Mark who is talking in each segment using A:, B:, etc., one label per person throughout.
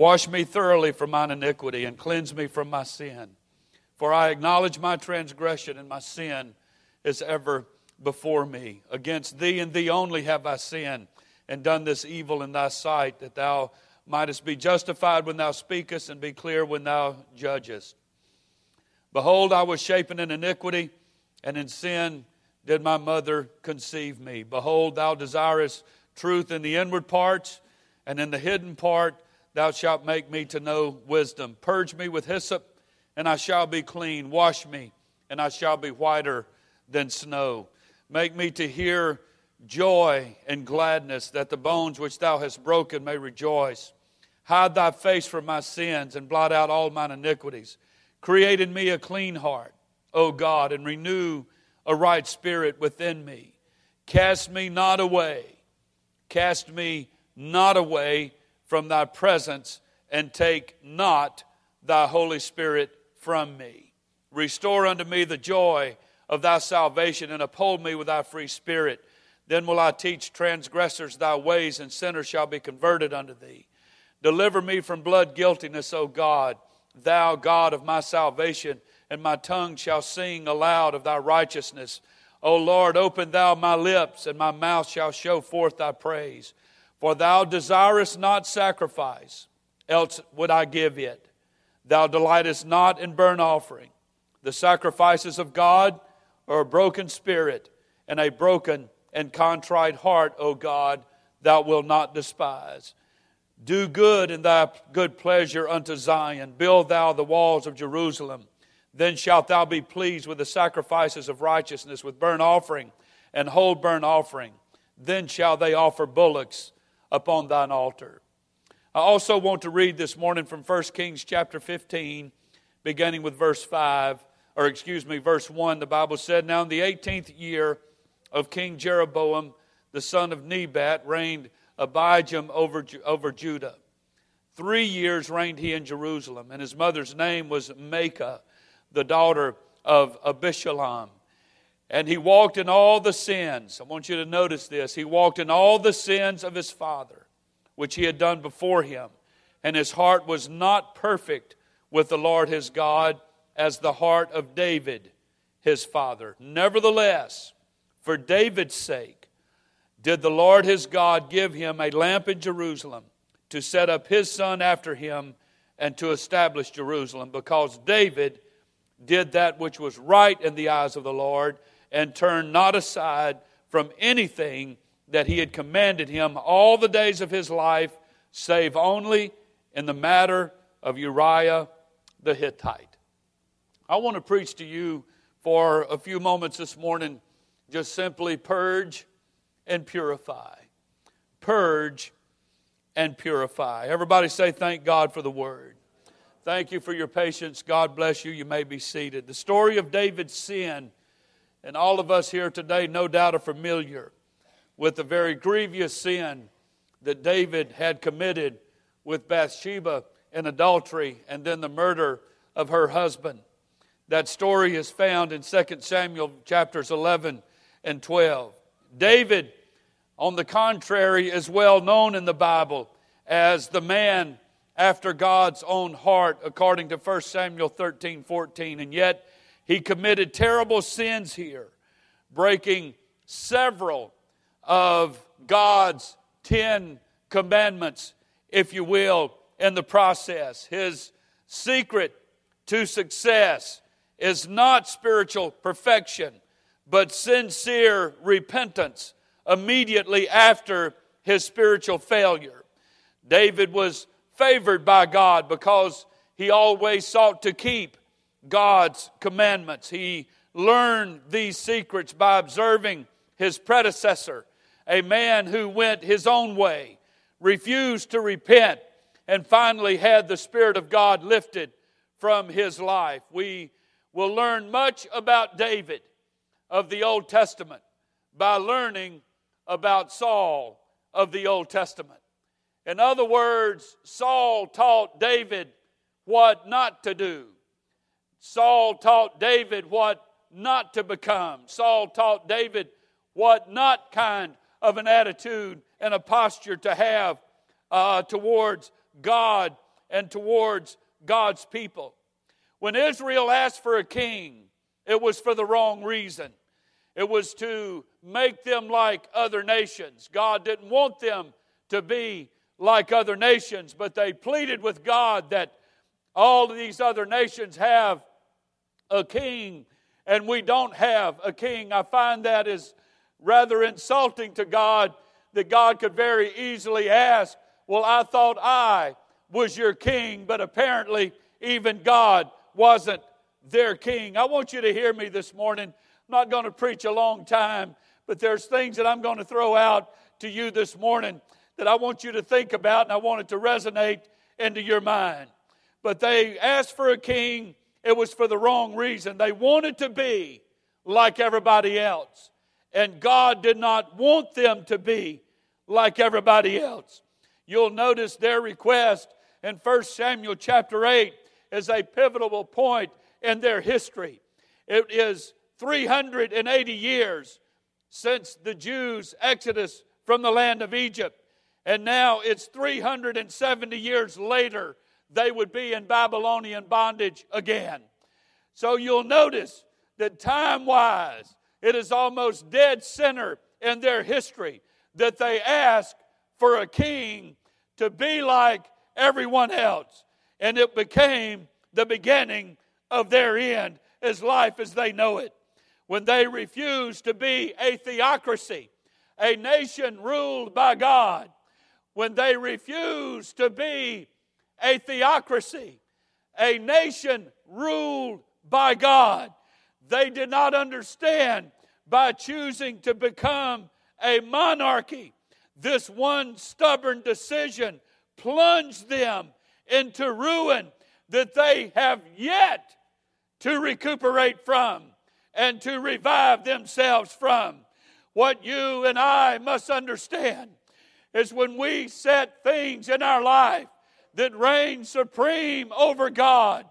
A: Wash me thoroughly from mine iniquity and cleanse me from my sin. For I acknowledge my transgression, and my sin is ever before me. Against thee and thee only have I sinned, and done this evil in thy sight, that thou mightest be justified when thou speakest, and be clear when thou judgest. Behold, I was shapen in iniquity, and in sin did my mother conceive me. Behold, thou desirest truth in the inward parts, and in the hidden part thou shalt make me to know wisdom. Purge me with hyssop and I shall be clean. Wash me, and I shall be whiter than snow. Make me to hear joy and gladness, that the bones which thou hast broken may rejoice. Hide thy face from my sins, and blot out all mine iniquities. Create in me a clean heart, O God, and renew a right spirit within me. Cast me not away, cast me not away from thy presence, and take not thy Holy Spirit from me. Restore unto me the joy of thy salvation and uphold me with thy free spirit. Then will I teach transgressors thy ways, and sinners shall be converted unto thee. Deliver me from blood guiltiness, O God, thou God of my salvation, and my tongue shall sing aloud of thy righteousness. O Lord, open thou my lips, and my mouth shall show forth thy praise. For thou desirest not sacrifice, else would I give it. Thou delightest not in burnt offering. The sacrifices of God are a broken spirit and a broken and contrite heart, O God, thou wilt not despise. Do good in thy good pleasure unto Zion. Build thou the walls of Jerusalem. Then shalt thou be pleased with the sacrifices of righteousness, with burnt offering and whole burnt offering. Then shall they offer bullocks upon thine altar. I also want to read this morning from 1 Kings chapter 15, beginning with verse 5, or excuse me, verse 1. The Bible said, Now in the 18th year of King Jeroboam, the son of Nebat, reigned Abijam over, over Judah. Three years reigned he in Jerusalem, and his mother's name was Maacah, the daughter of Abishalom. And he walked in all the sins. I want you to notice this. He walked in all the sins of his father which he had done before him. And his heart was not perfect with the Lord his God as the heart of David his father. Nevertheless, for David's sake, did the Lord his God give him a lamp in Jerusalem to set up his son after him and to establish Jerusalem, because David did that which was right in the eyes of the Lord and turned not aside from anything that he had commanded him all the days of his life, save only in the matter of Uriah the Hittite. I want to preach to you for a few moments this morning, just simply purge and purify. Purge and purify. Everybody say, Thank God for the word. Thank you for your patience. God bless you. You may be seated. The story of David's sin, and all of us here today, no doubt, are familiar with the very grievous sin that David had committed with Bathsheba in adultery and then the murder of her husband. That story is found in 2 Samuel chapters 11 and 12. David, on the contrary, is well known in the Bible as the man after God's own heart, according to 1 Samuel 13 14. And yet, he committed terrible sins here, breaking several of God's Ten Commandments, if you will, in the process. His secret to success is not spiritual perfection, but sincere repentance immediately after his spiritual failure. David was favored by God because he always sought to keep God's commandments. He learned these secrets by observing his predecessor, a man who went his own way, refused to repent, and finally had the Spirit of God lifted from his life. We will learn much about David of the Old Testament by learning about Saul of the Old Testament. In other words, Saul taught David what not to do. Saul taught David what not to become. Saul taught David what not kind of an attitude and a posture to have uh, towards God and towards God's people. When Israel asked for a king, it was for the wrong reason. It was to make them like other nations. God didn't want them to be like other nations, but they pleaded with God that all of these other nations have a king and we don't have a king. I find that is rather insulting to God that God could very easily ask, Well, I thought I was your king, but apparently even God wasn't their king. I want you to hear me this morning. I'm not going to preach a long time, but there's things that I'm going to throw out to you this morning that I want you to think about and I want it to resonate into your mind. But they asked for a king it was for the wrong reason. They wanted to be like everybody else. And God did not want them to be like everybody else. You'll notice their request in 1 Samuel chapter 8 is a pivotal point in their history. It is 380 years since the Jews' exodus from the land of Egypt. And now it's 370 years later they would be in Babylonian bondage again. So you'll notice that time wise, it is almost dead center in their history that they ask for a king to be like everyone else. And it became the beginning of their end as life as they know it. When they refused to be a theocracy, a nation ruled by God, when they refused to be a theocracy, a nation ruled by God. They did not understand by choosing to become a monarchy. This one stubborn decision plunged them into ruin that they have yet to recuperate from and to revive themselves from. What you and I must understand is when we set things in our life that reigns supreme over God.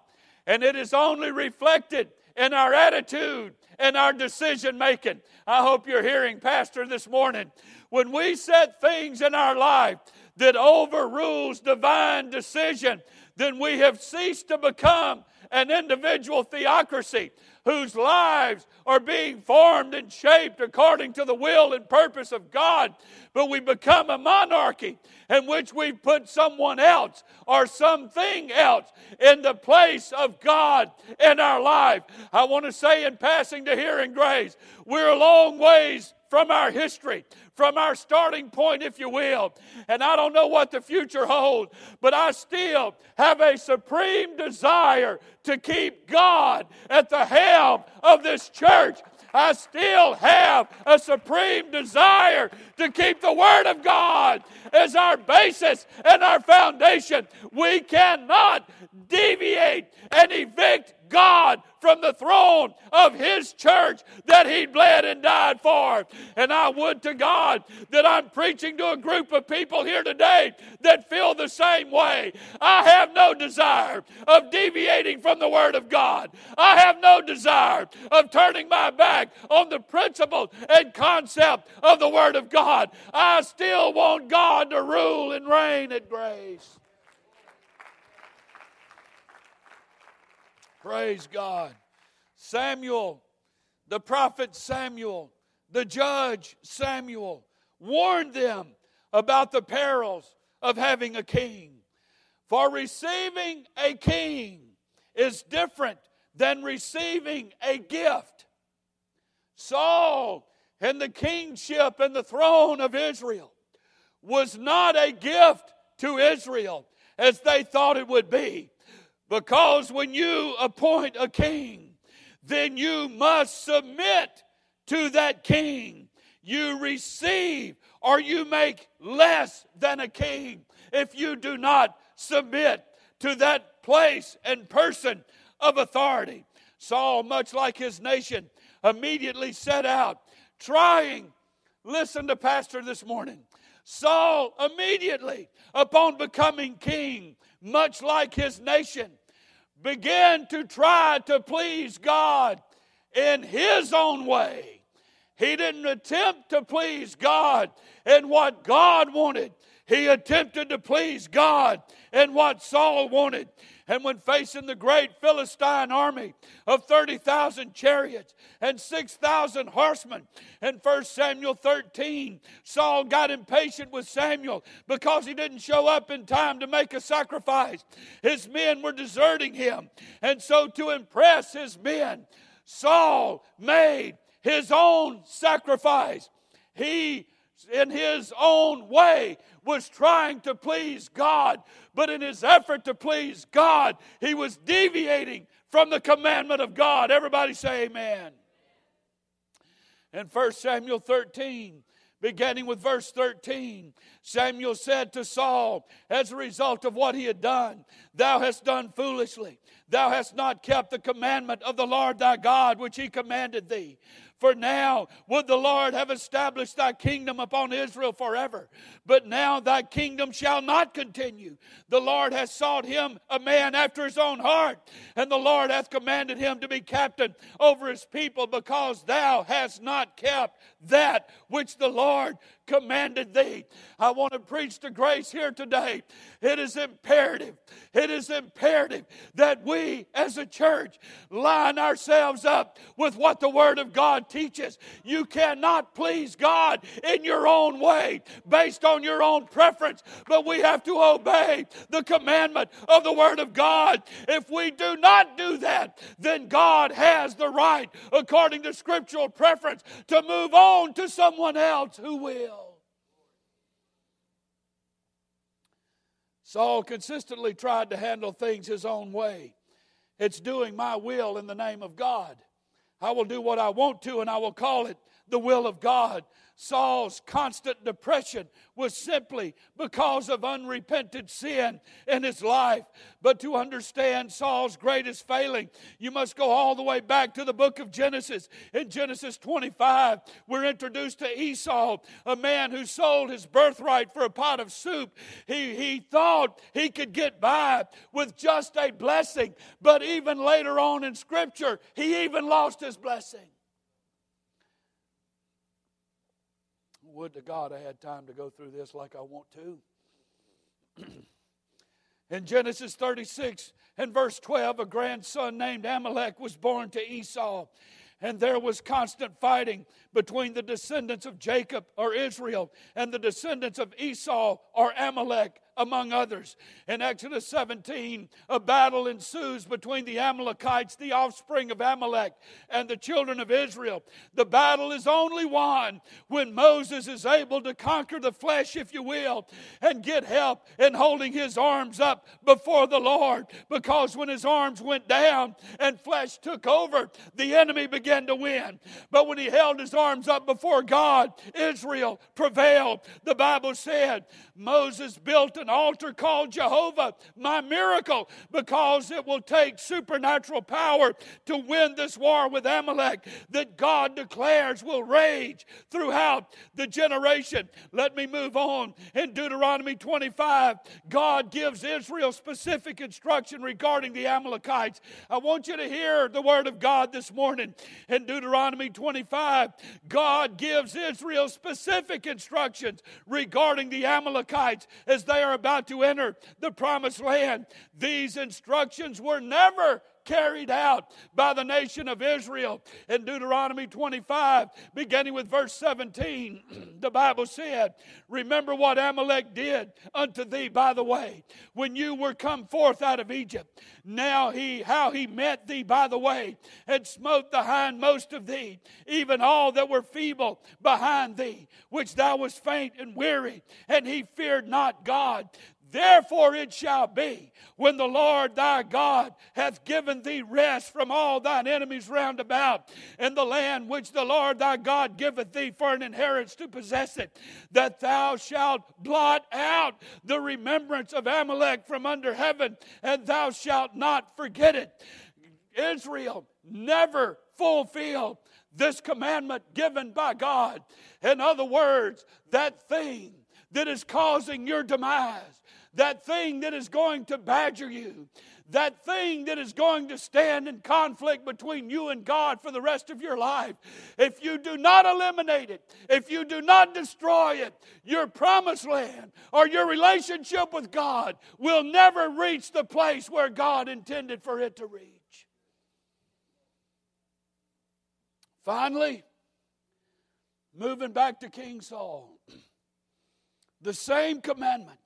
A: And it is only reflected in our attitude and our decision making. I hope you're hearing, Pastor, this morning. When we set things in our life that overrules divine decision, then we have ceased to become an individual theocracy whose lives are being formed and shaped according to the will and purpose of God, but we become a monarchy in which we put someone else or something else in the place of God in our life. I want to say in passing to hearing grace, we're a long ways from our history, from our starting point, if you will. And I don't know what the future holds, but I still have a supreme desire to keep God at the helm of this church. I still have a supreme desire to keep the Word of God as our basis and our foundation. We cannot deviate and evict God from the throne of His church that He bled and died for. And I would to God that I'm preaching to a group of people here today that feel the same way. I have no desire of deviating from the Word of God. I have no desire of turning my back on the principle and concept of the Word of God. I still want God to rule and reign at grace. Praise God. Samuel, the prophet Samuel, the judge Samuel warned them about the perils of having a king. For receiving a king is different than receiving a gift. Saul and the kingship and the throne of Israel was not a gift to Israel as they thought it would be. Because when you appoint a king, then you must submit to that king. You receive or you make less than a king if you do not submit to that place and person of authority. Saul, much like his nation, immediately set out trying. Listen to Pastor this morning. Saul immediately, upon becoming king, much like his nation, began to try to please God in his own way. He didn't attempt to please God in what God wanted. He attempted to please God in what Saul wanted. And when facing the great Philistine army of 30,000 chariots and 6,000 horsemen in 1 Samuel 13, Saul got impatient with Samuel because he didn't show up in time to make a sacrifice. His men were deserting him. And so, to impress his men, Saul made his own sacrifice. He, in his own way, was trying to please God, but in his effort to please God, he was deviating from the commandment of God. Everybody say amen. In 1 Samuel 13, beginning with verse 13, Samuel said to Saul, as a result of what he had done, Thou hast done foolishly. Thou hast not kept the commandment of the Lord thy God, which he commanded thee. For now would the Lord have established thy kingdom upon Israel forever. But now thy kingdom shall not continue. The Lord hath sought him a man after his own heart, and the Lord hath commanded him to be captain over his people, because thou hast not kept that which the Lord commanded thee. I want to preach to grace here today. It is imperative, it is imperative that we as a church line ourselves up with what the Word of God teaches. You cannot please God in your own way, based on your own preference, but we have to obey the commandment of the Word of God. If we do not do that, then God has the right, according to scriptural preference, to move on to someone else who will. Saul consistently tried to handle things his own way. It's doing my will in the name of God. I will do what I want to, and I will call it the will of God. Saul's constant depression was simply because of unrepented sin in his life. But to understand Saul's greatest failing, you must go all the way back to the book of Genesis. In Genesis 25, we're introduced to Esau, a man who sold his birthright for a pot of soup. He, he thought he could get by with just a blessing, but even later on in Scripture, he even lost his blessing. Would to God I had time to go through this like I want to. In Genesis 36 and verse 12, a grandson named Amalek was born to Esau. And there was constant fighting between the descendants of Jacob or Israel and the descendants of Esau or Amalek among others. In Exodus 17, a battle ensues between the Amalekites, the offspring of Amalek, and the children of Israel. The battle is only won when Moses is able to conquer the flesh, if you will, and get help in holding his arms up before the Lord. Because when his arms went down and flesh took over, the enemy began to win. But when he held his arms up before God, Israel prevailed. The Bible said Moses built an altar called Jehovah, my miracle, because it will take supernatural power to win this war with Amalek that God declares will rage throughout the generation. Let me move on. In Deuteronomy 25, God gives Israel specific instruction regarding the Amalekites. I want you to hear the word of God this morning. In Deuteronomy 25, God gives Israel specific instructions regarding the Amalekites as they are about to enter the promised land. These instructions were never carried out by the nation of Israel. In Deuteronomy 25, beginning with verse 17, the Bible said, Remember what Amalek did unto thee by the way, when you were come forth out of Egypt. Now he, how he met thee by the way, and smote the hindmost of thee, even all that were feeble behind thee, which thou wast faint and weary, and he feared not God. Therefore it shall be when the Lord thy God hath given thee rest from all thine enemies round about in the land which the Lord thy God giveth thee for an inheritance to possess it, that thou shalt blot out the remembrance of Amalek from under heaven, and thou shalt not forget it. Israel never fulfilled this commandment given by God. In other words, that thing that is causing your demise that thing that is going to badger you, that thing that is going to stand in conflict between you and God for the rest of your life, if you do not eliminate it, if you do not destroy it, your promised land or your relationship with God will never reach the place where God intended for it to reach. Finally, moving back to King Saul, the same commandment,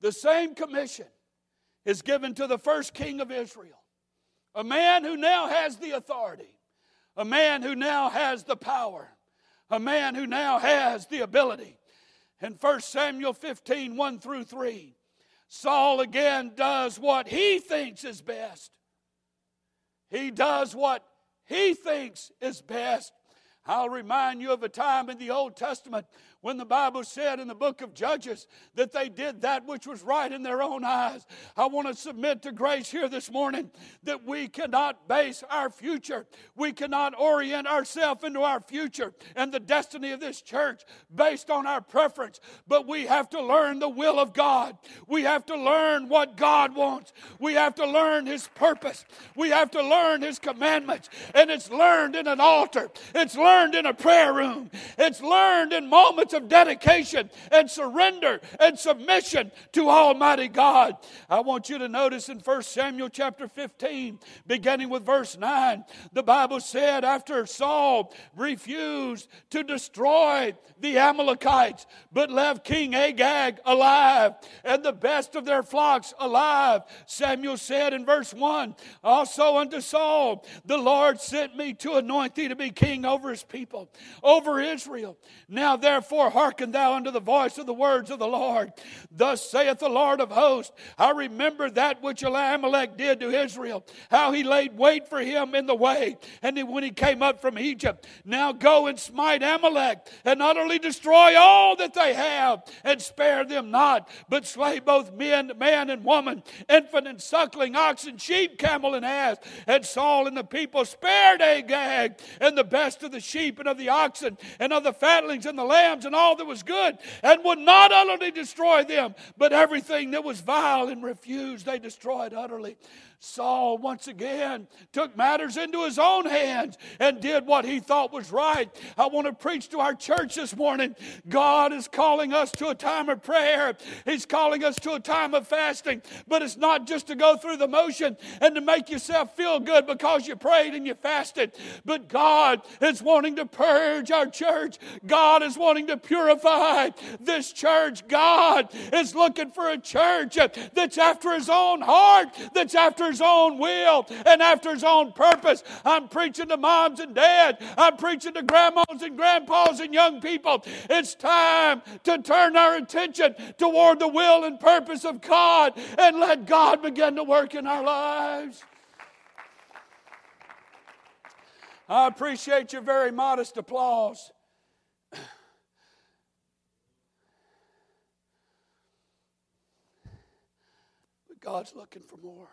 A: the same commission is given to the first king of Israel, a man who now has the authority, a man who now has the power, a man who now has the ability. In 1 Samuel 15 1 through 3, Saul again does what he thinks is best. He does what he thinks is best. I'll remind you of a time in the Old Testament when the Bible said in the book of Judges that they did that which was right in their own eyes. I want to submit to grace here this morning that we cannot base our future, we cannot orient ourselves into our future and the destiny of this church based on our preference, but we have to learn the will of God. We have to learn what God wants. We have to learn His purpose. We have to learn His commandments. And it's learned in an altar, it's learned in a prayer room, it's learned in moments moments of dedication and surrender and submission to Almighty God. I want you to notice in 1 Samuel chapter 15, beginning with verse 9, the Bible said after Saul refused to destroy the Amalekites, but left King Agag alive and the best of their flocks alive, Samuel said in verse 1 Also unto Saul, the Lord sent me to anoint thee to be king over his people, over Israel. Now therefore, Therefore, hearken thou unto the voice of the words of the Lord. Thus saith the Lord of hosts I remember that which Amalek did to Israel, how he laid wait for him in the way, and when he came up from Egypt. Now go and smite Amalek, and utterly destroy all that they have, and spare them not, but slay both men, man and woman, infant and suckling, oxen, sheep, camel, and ass. And Saul and the people spared Agag, and the best of the sheep and of the oxen, and of the fatlings and the lambs and all that was good, and would not utterly destroy them, but everything that was vile and refused, they destroyed utterly. Saul once again took matters into his own hands and did what he thought was right. I want to preach to our church this morning. God is calling us to a time of prayer, He's calling us to a time of fasting, but it's not just to go through the motion and to make yourself feel good because you prayed and you fasted, but God is wanting to purge our church. God is wanting to purify this church. God is looking for a church that's after His own heart, that's after his own will and after his own purpose. I'm preaching to moms and dads. I'm preaching to grandmas and grandpas and young people. It's time to turn our attention toward the will and purpose of God and let God begin to work in our lives. I appreciate your very modest applause. God's looking for more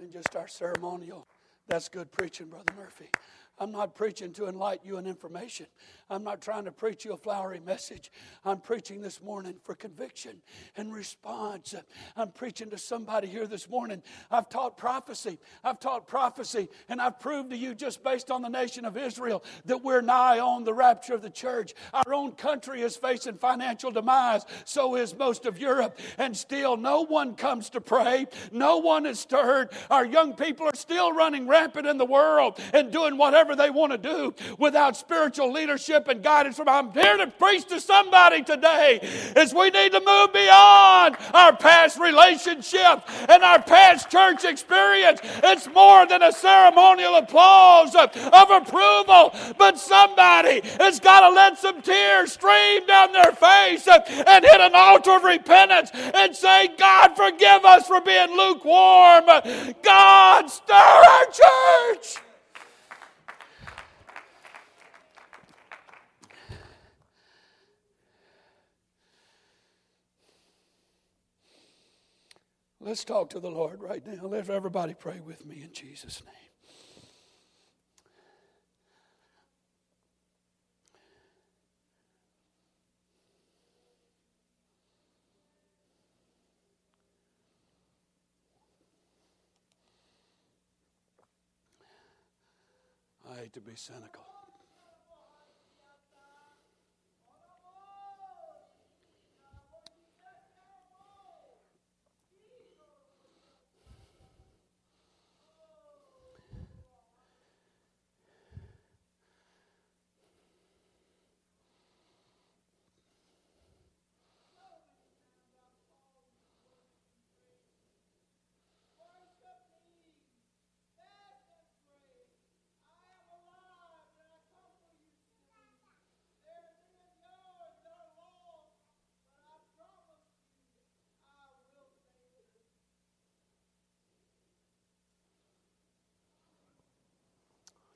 A: than just our ceremonial. That's good preaching, Brother Murphy. I'm not preaching to enlighten you in information. I'm not trying to preach you a flowery message. I'm preaching this morning for conviction and response. I'm preaching to somebody here this morning. I've taught prophecy. I've taught prophecy, and I've proved to you just based on the nation of Israel that we're nigh on the rapture of the church. Our own country is facing financial demise, so is most of Europe, and still no one comes to pray. No one is stirred. Our young people are still running rampant in the world and doing whatever they want to do without spiritual leadership and guidance from I'm here to preach to somebody today is we need to move beyond our past relationship and our past church experience. It's more than a ceremonial applause of, of approval, but somebody has got to let some tears stream down their face and hit an altar of repentance and say, God, forgive us for being lukewarm. God, stir our church. Let's talk to the Lord right now. Let everybody pray with me in Jesus' name. I hate to be cynical.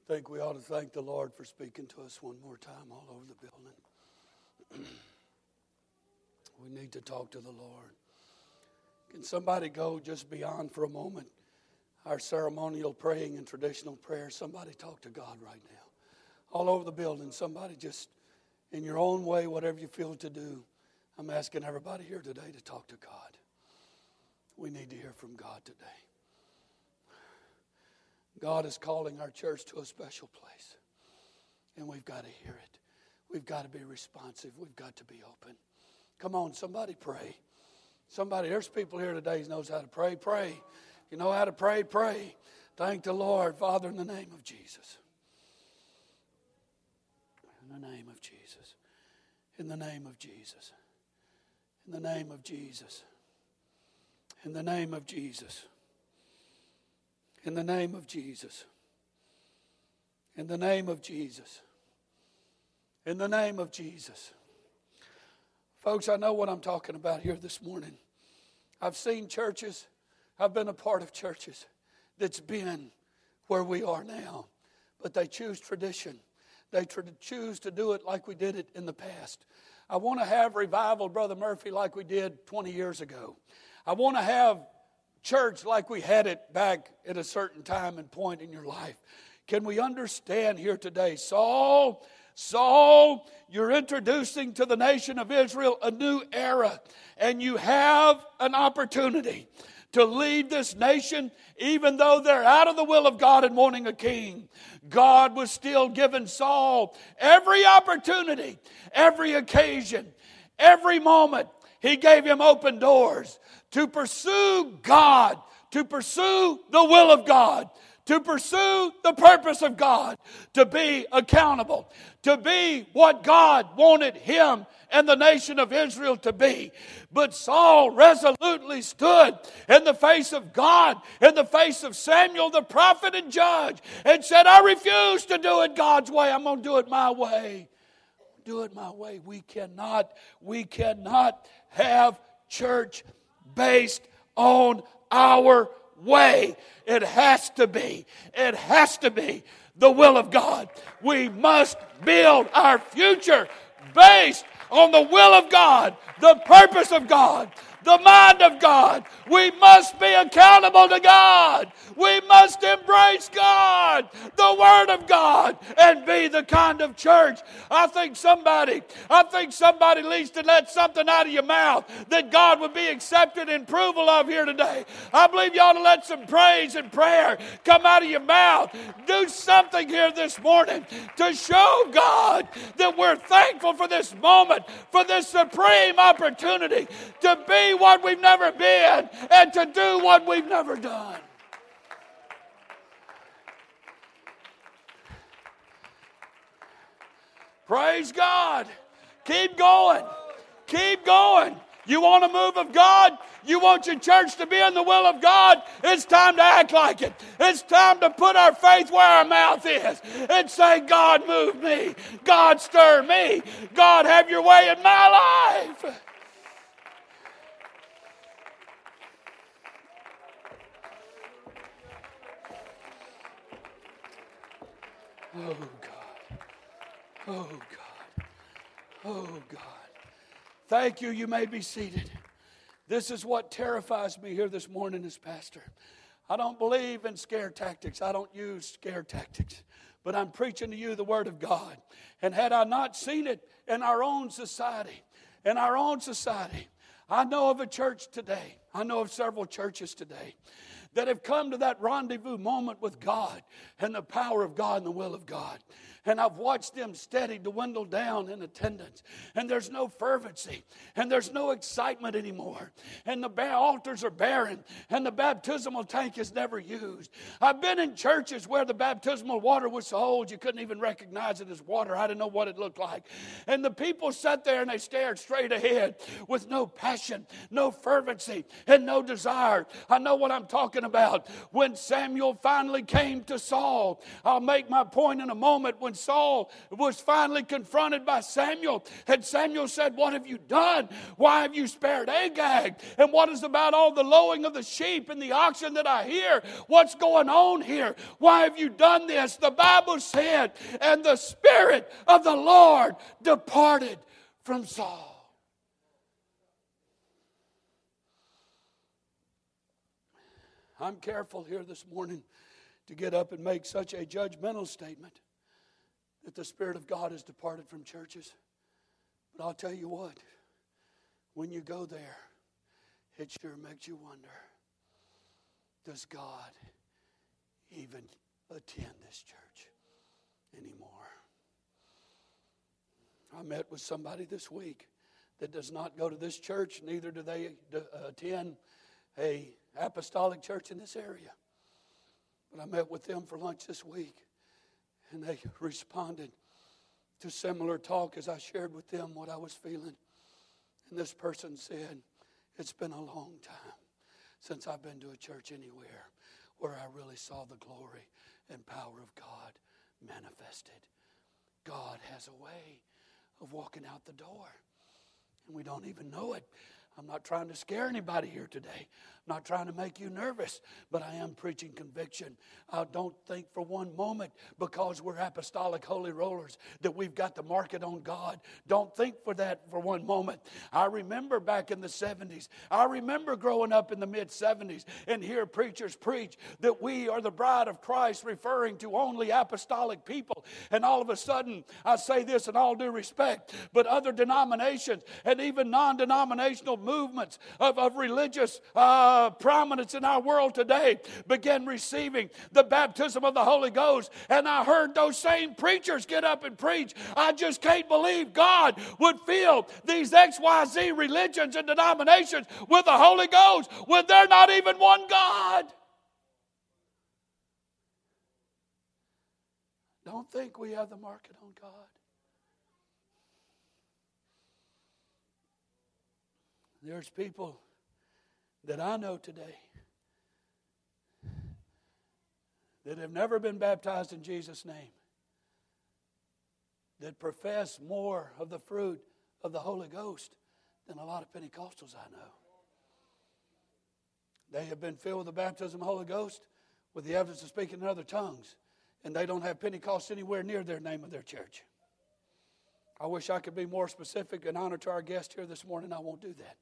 A: I think we ought to thank the Lord for speaking to us one more time all over the building. we need to talk to the Lord. Can somebody go just beyond for a moment our ceremonial praying and traditional prayer? Somebody talk to God right now. All over the building, somebody just in your own way, whatever you feel to do. I'm asking everybody here today to talk to God. We need to hear from God today. God is calling our church to a special place. And we've got to hear it. We've got to be responsive. We've got to be open. Come on, somebody pray. Somebody, there's people here today who knows how to pray. Pray. If You know how to pray? Pray. Thank the Lord, Father, in the name of Jesus. In the name of Jesus. In the name of Jesus. In the name of Jesus. In the name of Jesus. In the name of Jesus. In the name of Jesus. In the name of Jesus. Folks, I know what I'm talking about here this morning. I've seen churches, I've been a part of churches that's been where we are now, but they choose tradition. They tr- choose to do it like we did it in the past. I want to have revival, Brother Murphy, like we did 20 years ago. I want to have church like we had it back at a certain time and point in your life. Can we understand here today? Saul, Saul, you're introducing to the nation of Israel a new era, and you have an opportunity to lead this nation, even though they're out of the will of God and wanting a king. God was still giving Saul every opportunity, every occasion, every moment. He gave him open doors to pursue God, to pursue the will of God, to pursue the purpose of God, to be accountable, to be what God wanted him and the nation of Israel to be. But Saul resolutely stood in the face of God, in the face of Samuel, the prophet and judge, and said, I refuse to do it God's way. I'm going to do it my way. Do it my way. We cannot, we cannot have church based on our way. It has to be. It has to be the will of God. We must build our future based on the will of God, the purpose of God, the mind of God. We must be accountable to God. We must embrace God, the Word of God, and be the kind of church. I think somebody, I think somebody needs to let something out of your mouth that God would be accepted and approval of here today. I believe you ought to let some praise and prayer come out of your mouth. Do something here this morning to show God that we're thankful for this moment, for this supreme opportunity to be what we've never been and to do what we've never done. Praise God. Keep going. Keep going. You want a move of God? You want your church to be in the will of God? It's time to act like it. It's time to put our faith where our mouth is and say, God, move me. God, stir me. God, have your way in my life. Oh, God. Oh, God. Oh, God. Thank you. You may be seated. This is what terrifies me here this morning as pastor. I don't believe in scare tactics. I don't use scare tactics. But I'm preaching to you the Word of God. And had I not seen it in our own society, in our own society, I know of a church today, I know of several churches today that have come to that rendezvous moment with God and the power of God and the will of God. And I've watched them steady dwindle down in attendance. And there's no fervency. And there's no excitement anymore. And the altars are barren. And the baptismal tank is never used. I've been in churches where the baptismal water was so old you couldn't even recognize it as water. I didn't know what it looked like. And the people sat there and they stared straight ahead with no passion, no fervency, and no desire. I know what I'm talking about. When Samuel finally came to Saul, I'll make my point in a moment. When Saul was finally confronted by Samuel, and Samuel said, What have you done? Why have you spared Agag? And what is about all the lowing of the sheep and the oxen that I hear? What's going on here? Why have you done this? The Bible said, And the Spirit of the Lord departed from Saul. I'm careful here this morning to get up and make such a judgmental statement that the Spirit of God has departed from churches. But I'll tell you what, when you go there, it sure makes you wonder does God even attend this church anymore? I met with somebody this week that does not go to this church, neither do they uh, attend a apostolic church in this area. But I met with them for lunch this week, and they responded to similar talk as I shared with them what I was feeling. And this person said, It's been a long time since I've been to a church anywhere where I really saw the glory and power of God manifested. God has a way of walking out the door, and we don't even know it. I'm not trying to scare anybody here today. I'm not trying to make you nervous, but I am preaching conviction. I don't think for one moment, because we're apostolic holy rollers, that we've got the market on God. Don't think for that for one moment. I remember back in the 70s, I remember growing up in the mid 70s and hear preachers preach that we are the bride of Christ, referring to only apostolic people. And all of a sudden, I say this in all due respect, but other denominations and even non denominational movements of, of religious. Uh, prominence in our world today began receiving the baptism of the Holy Ghost. And I heard those same preachers get up and preach. I just can't believe God would fill these XYZ religions and denominations with the Holy Ghost when they're not even one God. Don't think we have the market on God. There's people that I know today that have never been baptized in Jesus' name, that profess more of the fruit of the Holy Ghost than a lot of Pentecostals I know. They have been filled with the baptism of the Holy Ghost with the evidence of speaking in other tongues, and they don't have Pentecost anywhere near their name of their church. I wish I could be more specific in honor to our guest here this morning. I won't do that.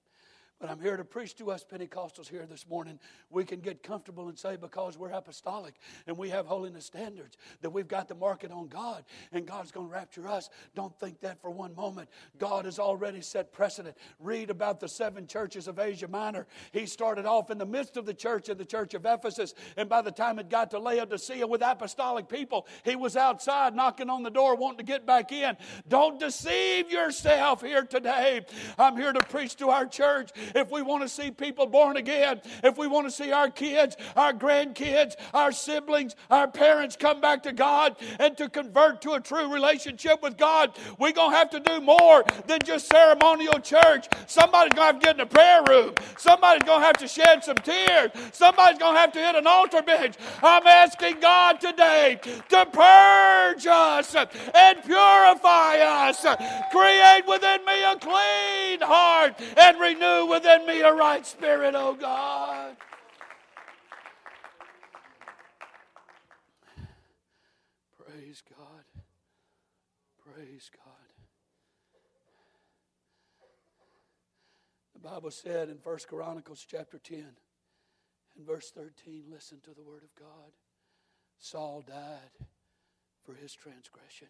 A: But I'm here to preach to us Pentecostals here this morning. We can get comfortable and say, because we're apostolic and we have holiness standards, that we've got the market on God and God's going to rapture us. Don't think that for one moment. God has already set precedent. Read about the seven churches of Asia Minor. He started off in the midst of the church in the church of Ephesus, and by the time it got to Laodicea with apostolic people, he was outside knocking on the door, wanting to get back in. Don't deceive yourself here today. I'm here to preach to our church if we want to see people born again, if we want to see our kids, our grandkids, our siblings, our parents come back to God and to convert to a true relationship with God, we're going to have to do more than just ceremonial church. Somebody's going to have to get in a prayer room. Somebody's going to have to shed some tears. Somebody's going to have to hit an altar bench. I'm asking God today to purge us and purify us. Create within me a clean heart and renew within within me a right spirit, O God. Praise God. Praise God. The Bible said in 1 Chronicles chapter 10 and verse 13, listen to the word of God. Saul died for his transgression,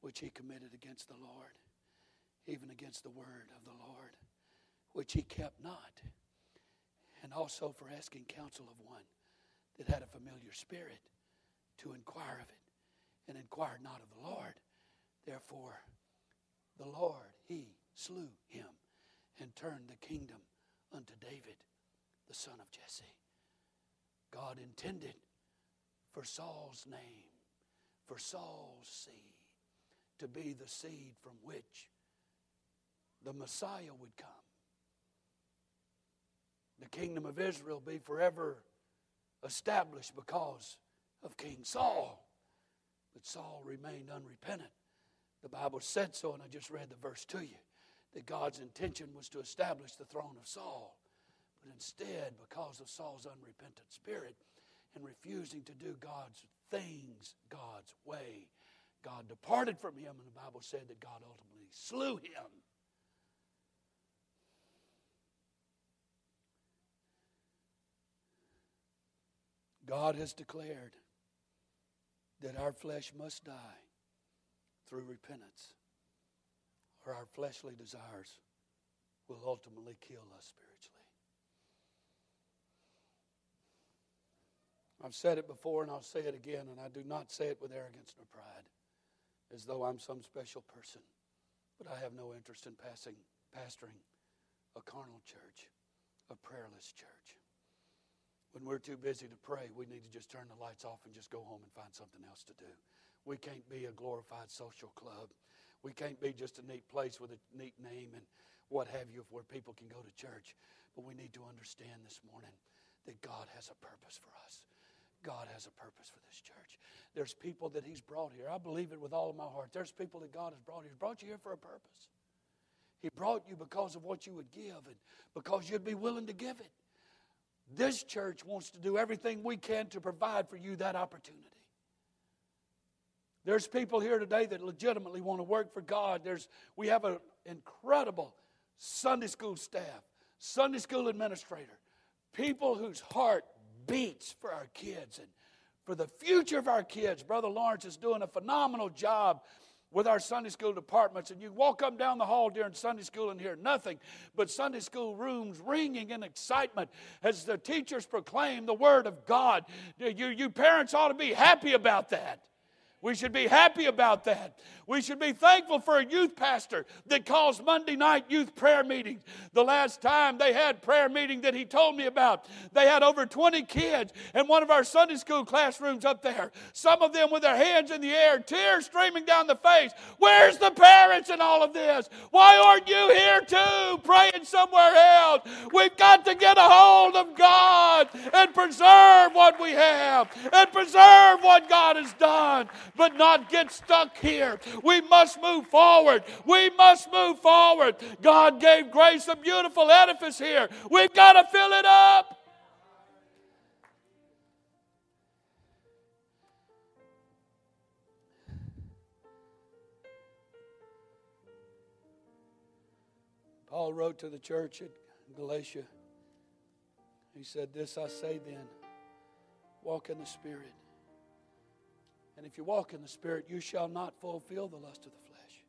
A: which he committed against the Lord, even against the word of the Lord which he kept not.
B: and also for asking counsel of one that had a familiar spirit to inquire of it, and inquired not of the Lord. Therefore, the Lord, he slew him and turned the kingdom unto David, the son of Jesse. God intended for Saul's name, for Saul's seed, to be the seed from which the Messiah would come. The kingdom of Israel be forever established because of King Saul. But Saul remained unrepentant. The Bible said so, and I just read the verse to you that God's intention was to establish the throne of Saul. But instead, because of Saul's unrepentant spirit and refusing to do God's things God's way, God departed from him, and the Bible said that God ultimately slew him. God has declared that our flesh must die through repentance, or our fleshly desires will ultimately kill us spiritually. I've said it before and I'll say it again, and I do not say it with arrogance nor pride, as though I'm some special person. But I have no interest in passing, pastoring a carnal church, a prayerless church. When we're too busy to pray, we need to just turn the lights off and just go home and find something else to do. We can't be a glorified social club. We can't be just a neat place with a neat name and what have you where people can go to church. But we need to understand this morning that God has a purpose for us. God has a purpose for this church. There's people that He's brought here. I believe it with all of my heart. There's people that God has brought here. He's brought you here for a purpose. He brought you because of what you would give and because you'd be willing to give it. This church wants to do everything we can to provide for you that opportunity. There's people here today that legitimately want to work for God. There's, we have an incredible Sunday school staff, Sunday school administrator, people whose heart beats for our kids and for the future of our kids. Brother Lawrence is doing a phenomenal job with our Sunday school departments, and you walk up down the hall during Sunday school and hear nothing but Sunday school rooms ringing in excitement as the teachers proclaim the Word of God. You, you parents ought to be happy about that. We should be happy about that. We should be thankful for a youth pastor that calls Monday night youth prayer meetings. The last time they had prayer meeting that he told me about, they had over 20 kids in one of our Sunday school classrooms up there. Some of them with their hands in the air, tears streaming down the face. Where's the parents in all of this? Why aren't you here too, praying somewhere else? We've got to get a hold of God and preserve what we have and preserve what God has done but not get stuck here. We must move forward. We must move forward. God gave grace a beautiful edifice here. We've got to fill it up. Paul wrote to the church at Galatia. He said, This I say then walk in the Spirit and if you walk in the Spirit, you shall not fulfill the lust of the flesh.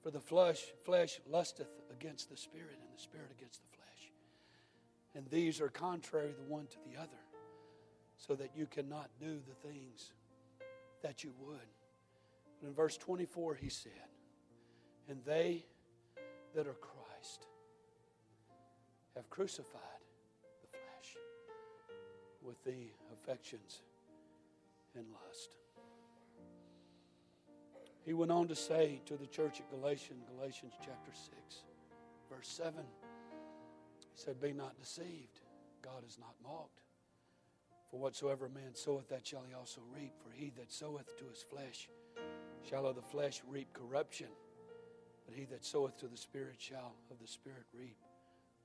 B: For the flesh, flesh lusteth against the Spirit, and the Spirit against the flesh. And these are contrary the one to the other, so that you cannot do the things that you would. But in verse 24, he said, And they that are Christ have crucified the flesh with the affections and lust. He went on to say to the church at Galatians, Galatians chapter 6, verse 7, he said, Be not deceived. God is not mocked. For whatsoever a man soweth, that shall he also reap. For he that soweth to his flesh shall of the flesh reap corruption. But he that soweth to the Spirit shall of the Spirit reap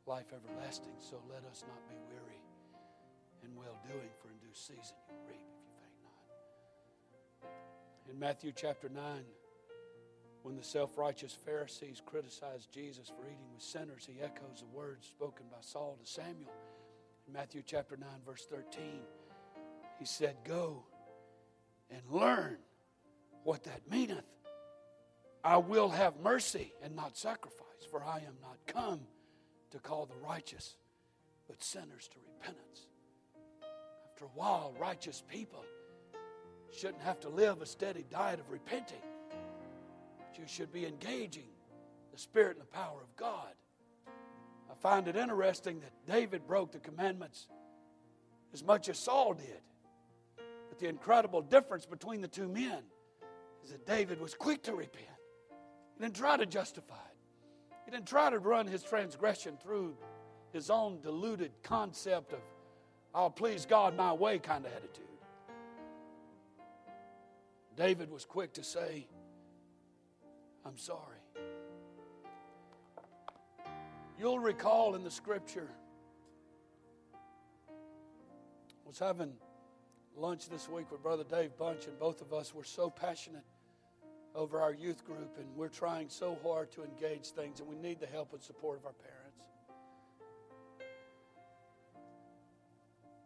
B: life everlasting. So let us not be weary in well doing, for in due season you'll reap in Matthew chapter 9, when the self righteous Pharisees criticized Jesus for eating with sinners, he echoes the words spoken by Saul to Samuel. In Matthew chapter 9, verse 13, he said, Go and learn what that meaneth. I will have mercy and not sacrifice, for I am not come to call the righteous, but sinners to repentance. After a while, righteous people shouldn't have to live a steady diet of repenting. But you should be engaging the Spirit and the power of God. I find it interesting that David broke the commandments as much as Saul did. But the incredible difference between the two men is that David was quick to repent. He didn't try to justify it, he didn't try to run his transgression through his own deluded concept of, I'll please God my way kind of attitude. David was quick to say, I'm sorry. You'll recall in the scripture, I was having lunch this week with Brother Dave Bunch, and both of us were so passionate over our youth group, and we're trying so hard to engage things, and we need the help and support of our parents.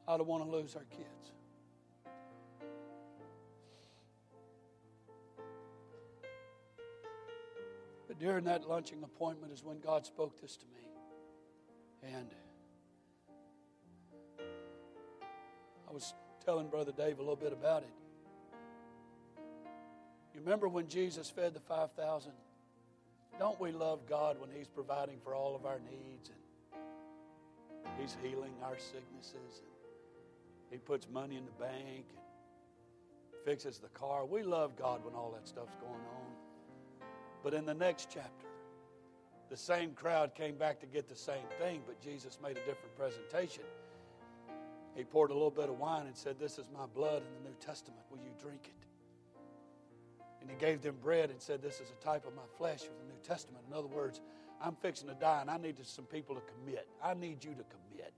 B: I don't want to lose our kids. But during that lunching appointment is when God spoke this to me. And I was telling Brother Dave a little bit about it. You remember when Jesus fed the 5,000? Don't we love God when He's providing for all of our needs and He's healing our sicknesses and He puts money in the bank and fixes the car? We love God when all that stuff's going on. But in the next chapter, the same crowd came back to get the same thing, but Jesus made a different presentation. He poured a little bit of wine and said, This is my blood in the New Testament. Will you drink it? And he gave them bread and said, This is a type of my flesh of the New Testament. In other words, I'm fixing to die and I need some people to commit. I need you to commit.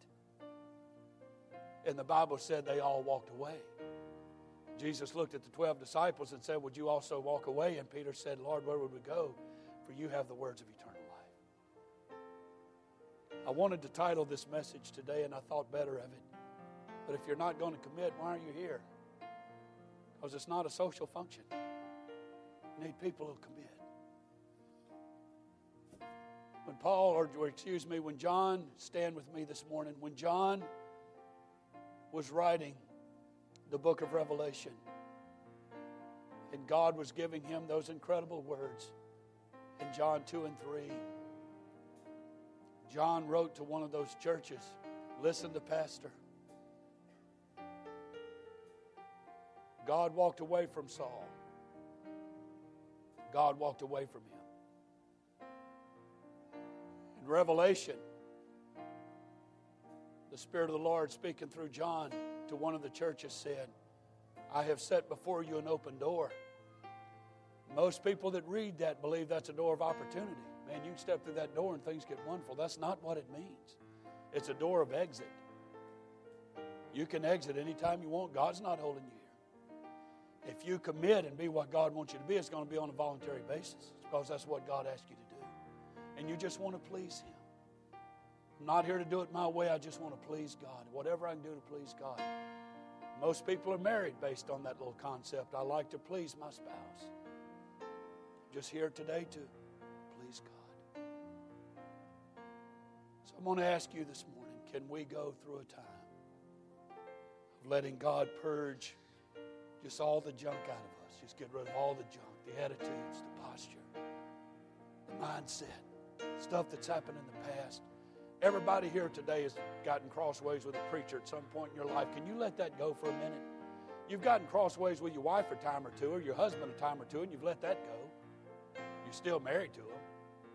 B: And the Bible said they all walked away. Jesus looked at the 12 disciples and said, Would you also walk away? And Peter said, Lord, where would we go? For you have the words of eternal life. I wanted to title this message today and I thought better of it. But if you're not going to commit, why are you here? Because it's not a social function. You need people who commit. When Paul, or excuse me, when John, stand with me this morning, when John was writing the book of Revelation, and God was giving him those incredible words in John 2 and 3. John wrote to one of those churches, listen to Pastor. God walked away from Saul. God walked away from him. In Revelation, the Spirit of the Lord speaking through John to one of the churches said, I have set before you an open door. Most people that read that believe that's a door of opportunity. Man, you can step through that door and things get wonderful. That's not what it means. It's a door of exit. You can exit anytime you want. God's not holding you here. if you commit and be what God wants you to be, it's going to be on a voluntary basis because that's what God asked you to do. And you just want to please Him. I'm not here to do it my way. I just want to please God. Whatever I can do to please God. Most people are married based on that little concept. I like to please my spouse. I'm just here today to please God. So I'm going to ask you this morning can we go through a time of letting God purge? just all the junk out of us. Just get rid of all the junk, the attitudes, the posture, the mindset, stuff that's happened in the past. Everybody here today has gotten crossways with a preacher at some point in your life. Can you let that go for a minute? You've gotten crossways with your wife a time or two, or your husband a time or two, and you've let that go. You're still married to him.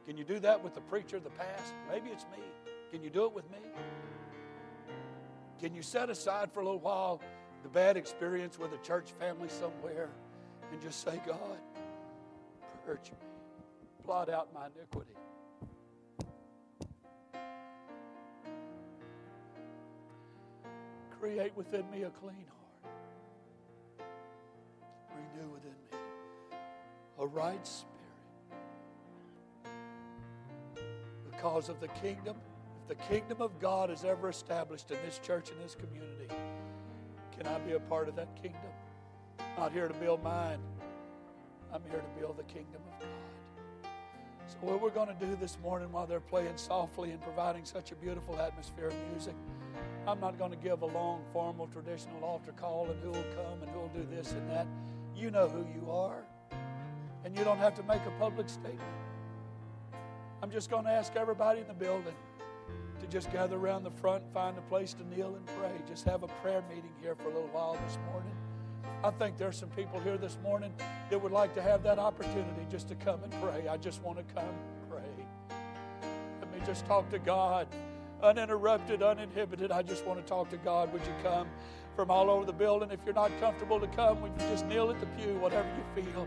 B: Can you do that with the preacher of the past? Maybe it's me. Can you do it with me? Can you set aside for a little while the bad experience with a church family somewhere and just say, God, purge me, blot out my iniquity. Create within me a clean heart. Renew within me a right spirit. Because of the kingdom, if the kingdom of God is ever established in this church and this community, can I be a part of that kingdom? Not here to build mine. I'm here to build the kingdom of God. So, what we're going to do this morning while they're playing softly and providing such a beautiful atmosphere of music, I'm not going to give a long, formal, traditional altar call and who will come and who will do this and that. You know who you are, and you don't have to make a public statement. I'm just going to ask everybody in the building to just gather around the front, find a place to kneel and pray. Just have a prayer meeting here for a little while this morning. I think there's some people here this morning that would like to have that opportunity just to come and pray. I just want to come pray. Let me just talk to God uninterrupted, uninhibited. I just want to talk to God. Would you come from all over the building? If you're not comfortable to come, would you just kneel at the pew, whatever you feel?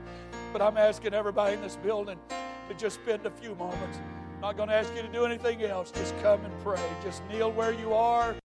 B: But I'm asking everybody in this building to just spend a few moments. I'm not going to ask you to do anything else. Just come and pray. Just kneel where you are.